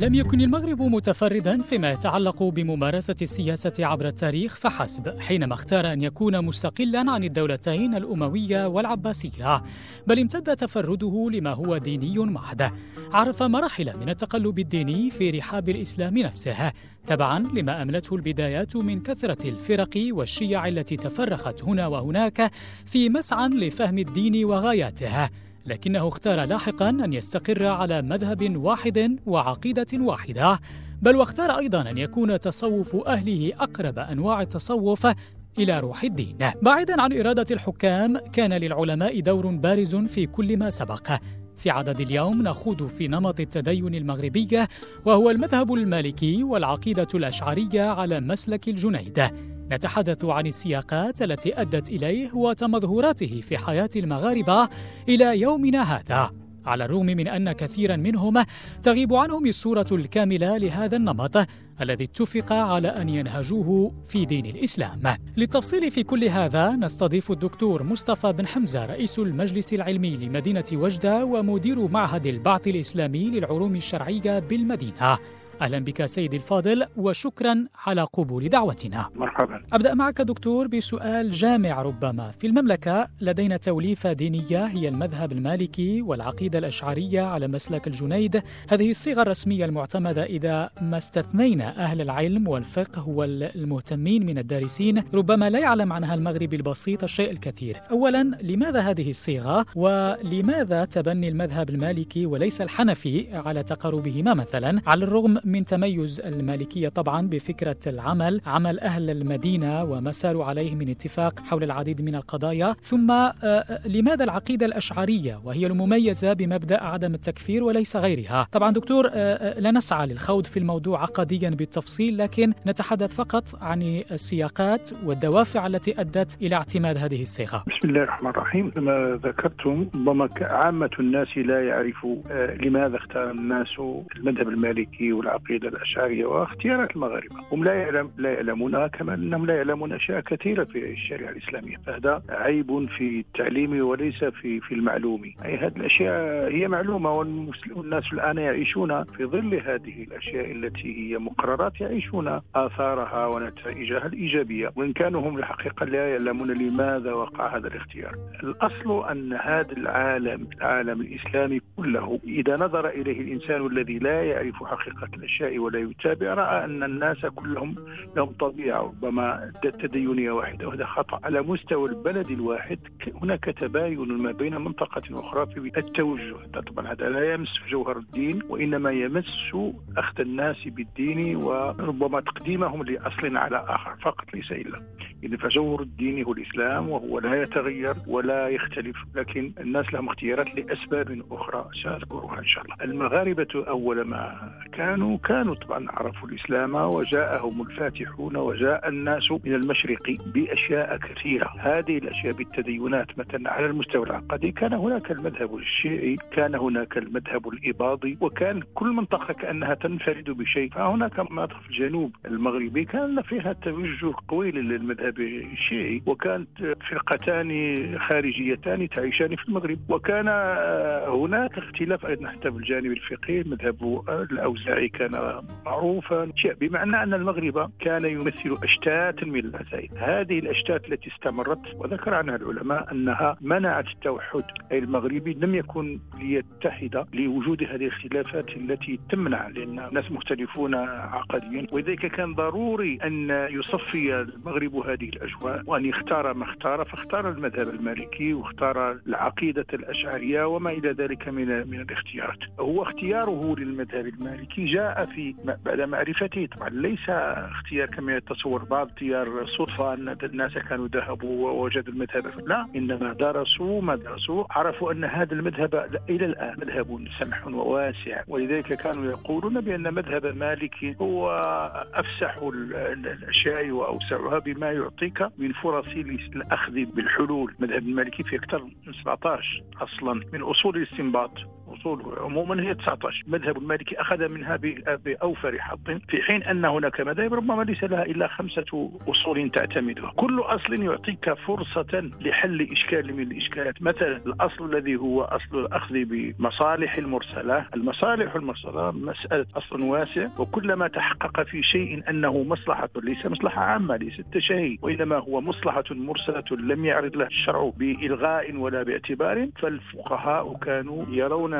لم يكن المغرب متفردا فيما يتعلق بممارسة السياسة عبر التاريخ فحسب حينما اختار أن يكون مستقلا عن الدولتين الأموية والعباسية بل امتد تفرده لما هو ديني محض عرف مراحل من التقلب الديني في رحاب الإسلام نفسه تبعا لما أملته البدايات من كثرة الفرق والشيع التي تفرخت هنا وهناك في مسعى لفهم الدين وغاياته. لكنه اختار لاحقا أن يستقر على مذهب واحد وعقيدة واحدة بل واختار أيضا أن يكون تصوف أهله أقرب أنواع التصوف إلى روح الدين. بعيدا عن إرادة الحكام كان للعلماء دور بارز في كل ما سبق. في عدد اليوم نخوض في نمط التدين المغربي وهو المذهب المالكي والعقيدة الأشعرية على مسلك الجنيد. نتحدث عن السياقات التي أدت إليه وتمظهراته في حياة المغاربة إلى يومنا هذا على الرغم من أن كثيرا منهم تغيب عنهم الصورة الكاملة لهذا النمط الذي اتفق على أن ينهجوه في دين الإسلام. للتفصيل في كل هذا نستضيف الدكتور مصطفى بن حمزة رئيس المجلس العلمي لمدينة وجدة ومدير معهد البعث الإسلامي للعلوم الشرعية بالمدينة. أهلا بك سيدي الفاضل وشكرا على قبول دعوتنا. مرحبا. أبدأ معك دكتور بسؤال جامع ربما، في المملكة لدينا توليفة دينية هي المذهب المالكي والعقيدة الأشعرية على مسلك الجنيد، هذه الصيغة الرسمية المعتمدة إذا ما استثنينا أهل العلم والفقه والمهتمين من الدارسين، ربما لا يعلم عنها المغرب البسيط الشيء الكثير. اولا لماذا هذه الصيغة؟ ولماذا تبني المذهب المالكي وليس الحنفي على تقاربهما مثلا؟ على الرغم من تميز المالكية طبعا بفكرة العمل عمل أهل المدينة وما ساروا عليه من اتفاق حول العديد من القضايا. ثم لماذا العقيدة الأشعرية؟ وهي المميزة بمبدأ عدم التكفير وليس غيرها. طبعا دكتور لا نسعى للخوض في الموضوع عقديا بالتفصيل لكن نتحدث فقط عن السياقات والدوافع التي أدت إلى اعتماد هذه الصيغة. بسم الله الرحمن الرحيم. كما ذكرتم ربما عامة الناس لا يعرفوا لماذا اختار الناس المذهب المالكي والعقيدة العقيده الأشعرية واختيارات المغاربة. هم لا يعلم لا يعلمونها كما أنهم لا يعلمون أشياء كثيرة في الشريعة الإسلامية. فهذا عيب في التعليم وليس في في المعلوم. أي هذه الأشياء هي معلومة والناس الآن يعيشون في ظل هذه الأشياء التي هي مقررات يعيشون آثارها ونتائجها الإيجابية. وإن كانوا هم الحقيقة لا يعلمون لماذا وقع هذا الاختيار. الأصل أن هذا العالم العالم الإسلامي كله إذا نظر إليه الإنسان الذي لا يعرف حقيقة الاشياء ولا يتابع رأى أن الناس كلهم لهم طبيعة ربما تدينيه واحدة وهذا خطأ. على مستوى البلد الواحد هناك تباين ما بين منطقة وأخرى في التوجه. طبعا هذا لا يمس جوهر الدين وإنما يمس أخذ الناس بالدين وربما تقديمهم لأصل على آخر فقط ليس إلا. اذا فجوهر الدين هو الإسلام وهو لا يتغير ولا يختلف لكن الناس لهم اختيارات لأسباب أخرى سأذكرها إن شاء الله. المغاربة أول ما كانوا كانوا طبعا عرفوا الإسلام وجاءهم الفاتحون وجاء الناس من المشرق بأشياء كثيرة. هذه الأشياء بالتدينات مثلا على المستوى العقدي كان هناك المذهب الشيعي كان هناك المذهب الإباضي وكان كل منطقة كأنها تنفرد بشيء. فهناك مناطق في الجنوب المغربي كان فيها توجه قوي للمذهب الشيعي وكانت فرقتان خارجيتان تعيشان في المغرب. وكان هناك اختلاف. أيضا حتى في الجانب الفقهي مذهب الأوزاعي كان معروفا. بمعنى أن المغرب كان يمثل أشتات من المذاهب هذه الأشتات التي استمرت وذكر عنها العلماء أنها منعت التوحد. أي المغربي لم يكن ليتحد لوجود هذه الاختلافات التي تمنع لأن الناس مختلفون عقديا ولذلك كان ضروري أن يصفي المغرب هذه الأجواء وأن يختار ما اختار فاختار المذهب المالكي واختار العقيدة الأشعرية وما إلى ذلك من من الاختيارات. هو اختياره للمذهب المالكي جاء في بعد معرفته. طبعا ليس اختيار كما يتصور بعض اختيار صدفة أن الناس كانوا ذهبوا ووجدوا المذهب. لا إنما درسوا ما درسوا عرفوا أن هذا المذهب إلى الآن مذهب سمح وواسع. ولذلك كانوا يقولون بأن مذهب مالكي هو أفسح الأشياء وأوسعها بما يعطيك من فرص الاخذ بالحلول. المذهب المالكي في أكثر من 17 أصلا من أصول الاستنباط. الاصول عموما هي 19 المذهب المالكي أخذ منها بأوفر حظ في حين أن هناك مذاهب ربما ليس لها إلا خمسة أصول تعتمدها. كل أصل يعطيك فرصة لحل إشكال من الإشكالات. مثلا الأصل الذي هو أصل الأخذ بمصالح المرسلة. المصالح المرسلة مسألة أصل واسع وكلما تحقق في شيء أنه مصلحة ليس مصلحة عامة ليس تشهي وإنما هو مصلحة مرسلة لم يعرض لها الشرع بإلغاء ولا باعتبار. فالفقهاء كانوا يرون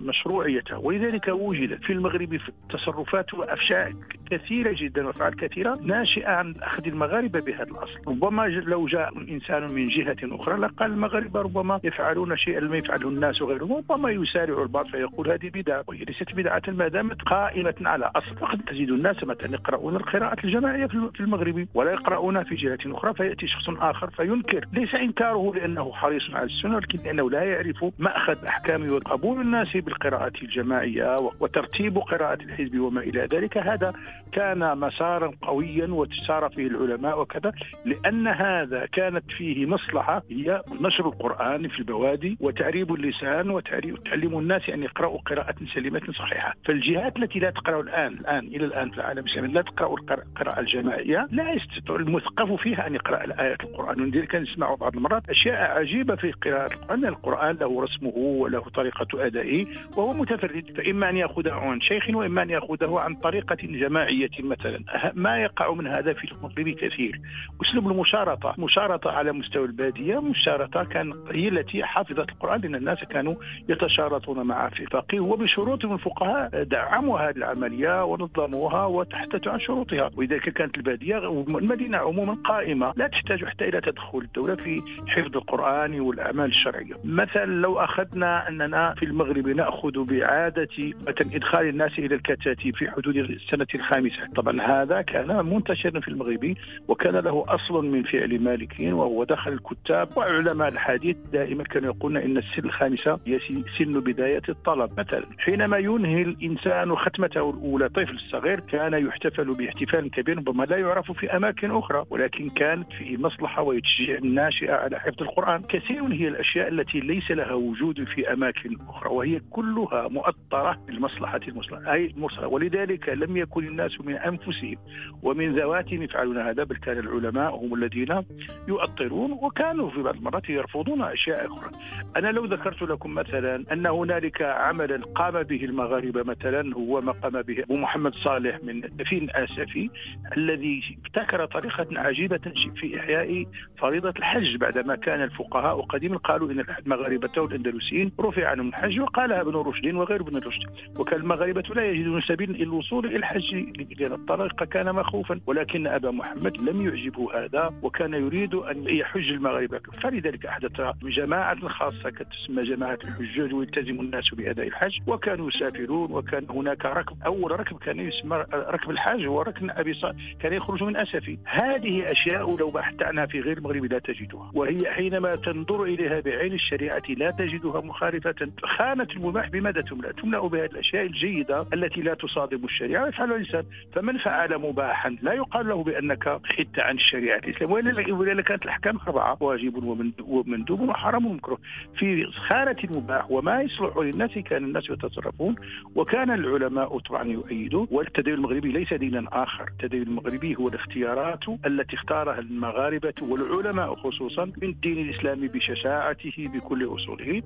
مشروعيته. ولذلك وجدت في المغرب تصرفات وأفشاء كثيرة جدا وأفعال كثيرة ناشئة عن أخذ المغاربة بهذا الأصل. ربما لو جاء انسان من جهة أخرى لقال المغاربة ربما يفعلون شيئا لم يفعله الناس وغيرهم ربما يسارع البعض فيقول هذه بدعة وهي ليست بدعة ما دامت قائمة على أصل. فقد تجد الناس مثلا يقرؤون القراءه الجماعية في المغرب ولا يقرؤونها في جهة أخرى فيأتي شخص آخر فينكر. ليس إنكاره لأنه حريص على السنة ولكن لأنه لا يعرف مأخذ احكام وقبول الناس بالقراءة الجماعية وترتيب قراءة الحزب وما إلى ذلك. هذا كان مسارا قويا وتسار فيه العلماء وكذا لأن هذا كانت فيه مصلحة هي نشر القرآن في البوادي وتعريب اللسان وتعليم الناس أن يقرأوا قراءة سليمة صحيحة. فالجهات التي لا تقرأ الآن الآن إلى الآن في العالم الاسلامي لا تقرأ القراءه الجماعية لا يستطيع المثقف فيها أن يقرأ الآيات القرآن. ولذلك نسمع بعض المرات أشياء عجيبة في قراءة القرآن. القران له رسمه وله طريقة ادائه وهو متفرد فإما أن يأخذه عن شيخ وإما أن يأخذه عن طريقة جماعية مثلا. ما يقع من هذا في المغرب كثير. أسلوب المشارطة مشارطة على مستوى البادية مشارطة كان هي التي حافظت القرآن لأن الناس كانوا يتشارطون مع في الفقيه وبشروط من الفقهاء دعموا هذه العملية ونظموها وتحدثوا عن شروطها. ولذلك كانت البادية والمدينة عموما قائمة لا تحتاج حتى إلى تدخل الدولة في حفظ القرآن والأعمال الشرعية. مثلا لو أخذنا أننا في المغرب نأخذ بعادة مثلا إدخال الناس إلى الكتاتيب في حدود السنة الخامسة. طبعا هذا كان منتشرا في المغرب وكان له أصل من فعل مالكين وهو دخل الكتاب وعلماء الحديث دائما كانوا يقولون إن السن الخامسة هي سن بداية الطلب. مثلا حينما ينهي الإنسان ختمته الأولى طفل صغير كان يحتفل باحتفال كبير ربما لا يعرف في أماكن أخرى ولكن كانت فيه مصلحة ويتشجيع الناشئه على حفظ القرآن. كثير هي الأشياء التي ليس لها وجود في أماكن أخرى. وهي كلها مؤطرة بالمصلحه المصلحة أي المرسلة. ولذلك لم يكن الناس من أنفسهم ومن ذواتهم يفعلون هذا بل كان العلماء هم الذين يؤطرون وكانوا في بعض المرات يرفضون أشياء أخرى. أنا لو ذكرت لكم مثلا أن هنالك عملا قام به المغاربة مثلا هو ما قام به أبو محمد صالح من دفين اسفي الذي ابتكر طريقة عجيبة في إحياء فريضة الحج. بعدما كان الفقهاء قديما قالوا إن المغاربة والأندلسيين رفع عنهم الحج وقالها ابن رشد وغير ابن رشد. وكان المغاربة لا يجدون سبيل إلى الوصول إلى الحج لأن الطريق كان مخوفا ولكن أبا محمد لم يعجبه هذا وكان يريد أن يحج المغاربة. فلذلك أحدث جماعة خاصة تسمى جماعة الحجاج ويلتزم الناس بأداء الحج وكانوا يسافرون وكان هناك ركب أول ركب كان يسمى ركب الحاج هو ركن أبي صالح كان يخرج من أسفي. هذه أشياء لو بحثت عنها في غير المغرب لا تجدها. وهي حينما تنظر إليها بعين الشريعة لا تجدها مخالفة. خانه المباح بماذا تملا؟ تملا بهذه الأشياء الجيدة التي لا تصادم الشريعة. يفعلها الانسان فمن فعل مباحا لا يقال له بأنك خدت عن الشريعة الاسلاميه وإلا كانت الأحكام اربعه واجب ومندوب وحرام ومكروه. في خانة المباح وما يصلح للناس كان الناس يتصرفون وكان العلماء طبعا يؤيدون والتدين المغربي ليس دينا آخر، التدين المغربي هو الاختيارات التي اختارها المغاربة والعلماء خصوصا من الدين الإسلامي بشجاعته بكل أصوله.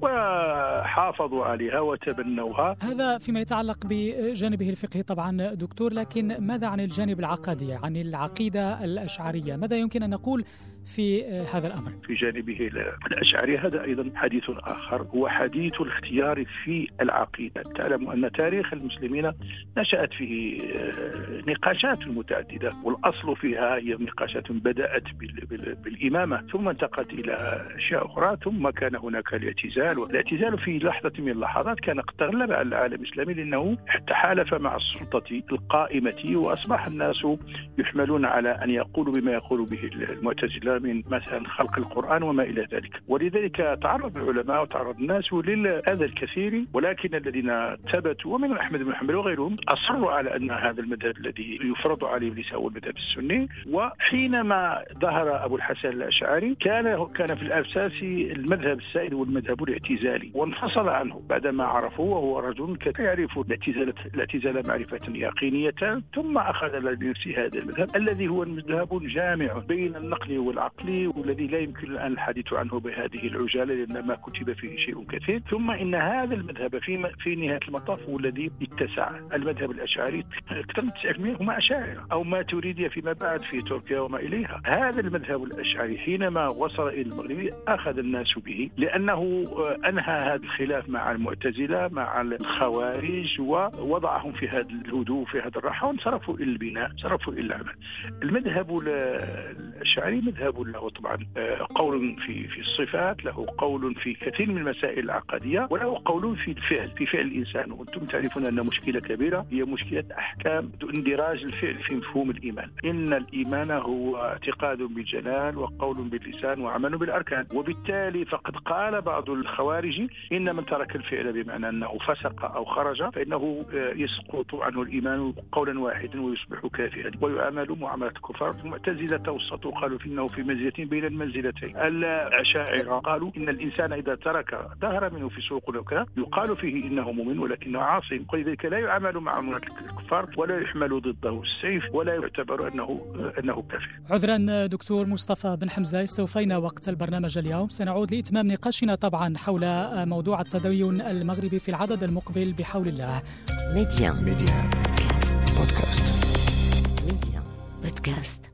وحافظوا عليها وتبنوها. هذا فيما يتعلق بجانبه الفقهي طبعا دكتور لكن ماذا عن الجانب العقدي عن العقيدة الأشعرية؟ ماذا يمكن أن نقول في هذا الأمر؟ في جانبه الاشعري هذا أيضا حديث آخر هو حديث الاختيار في العقيدة، تعلم أن تاريخ المسلمين نشأت فيه نقاشات متعددة والأصل فيها هي نقاشات بدأت بالإمامة ثم انتقلت إلى أشياء أخرى ثم كان هناك الاعتزال والاعتزال في لحظة من اللحظات كان قد تغلب على العالم الإسلامي لأنه تحالف مع السلطة القائمة وأصبح الناس يحملون على أن يقولوا بما يقول به المعتزلة العزلة من مثلا خلق القرآن وما إلى ذلك. ولذلك تعرض العلماء وتعرض الناس للأذى الكثير ولكن الذين ثبتوا ومن أحمد بن حنبل وغيرهم أصروا على أن هذا المذهب الذي يفرض عليه ليس هو المذهب السني. وحينما ظهر أبو الحسن الأشعري كان كان في الأساس المذهب السائد هو المذهب الاعتزالي وانفصل عنه. بعدما عرفوه وهو رجل يعرف الاعتزال الاعتزال معرفة يقينية ثم أخذ لنفسه هذا المذهب الذي هو مذهب جامع بين النقل والعقل والذي لا يمكن الآن الحديث عنه بهذه العجالة لأن ما كتب فيه شيء كثير. ثم إن هذا المذهب في في نهاية المطاف هو الذي اتسع. المذهب الأشعري أكثر من 90% هم أشاعرة. أو ما تريد فيما بعد في تركيا وما إليها. هذا المذهب الأشعري حينما وصل إلى المغرب أخذ الناس به لأنه أنهى هذا الخلاف مع المعتزلة مع الخوارج ووضعهم في هذا الهدوء في هذا الراحة وانصرفوا إلى البناء صرفوا إلى العمل. المذهب الأشعري مذهب له طبعا قول في في الصفات له قول في كثير من المسائل العقدية وله قول في الفعل في فعل الإنسان. وأنتم تعرفون أن مشكلة كبيرة هي مشكلة أحكام اندراج الفعل في مفهوم الإيمان. إن الإيمان هو اعتقاد بالجلال وقول باللسان وعمل بالأركان. وبالتالي فقد قال بعض الخوارج إن من ترك الفعل بمعنى أنه فسق أو خرج فإنه يسقط عنه الإيمان قولا واحدا ويصبح كافرا. ويعامل معاملة الكفار المعتزلة توسطوا قالوا إنه في منزلة بين المنزلتين. الأشاعرة قالوا إن الإنسان إذا ترك ظهر منه في سوق وكذا يقال فيه إنه مؤمن ولكنه عاصي. ولذلك لا يعامل مع الكفار ولا يحمل ضده السيف ولا يعتبر أنه أنه كافر. عذرا دكتور مصطفى بن حمزة استوفينا وقت البرنامج اليوم. سنعود لإتمام نقاشنا طبعا حول موضوع التدين المغربي في العدد المقبل بحول الله. ميديان ميديان بودكاست. ميديان بودكاست.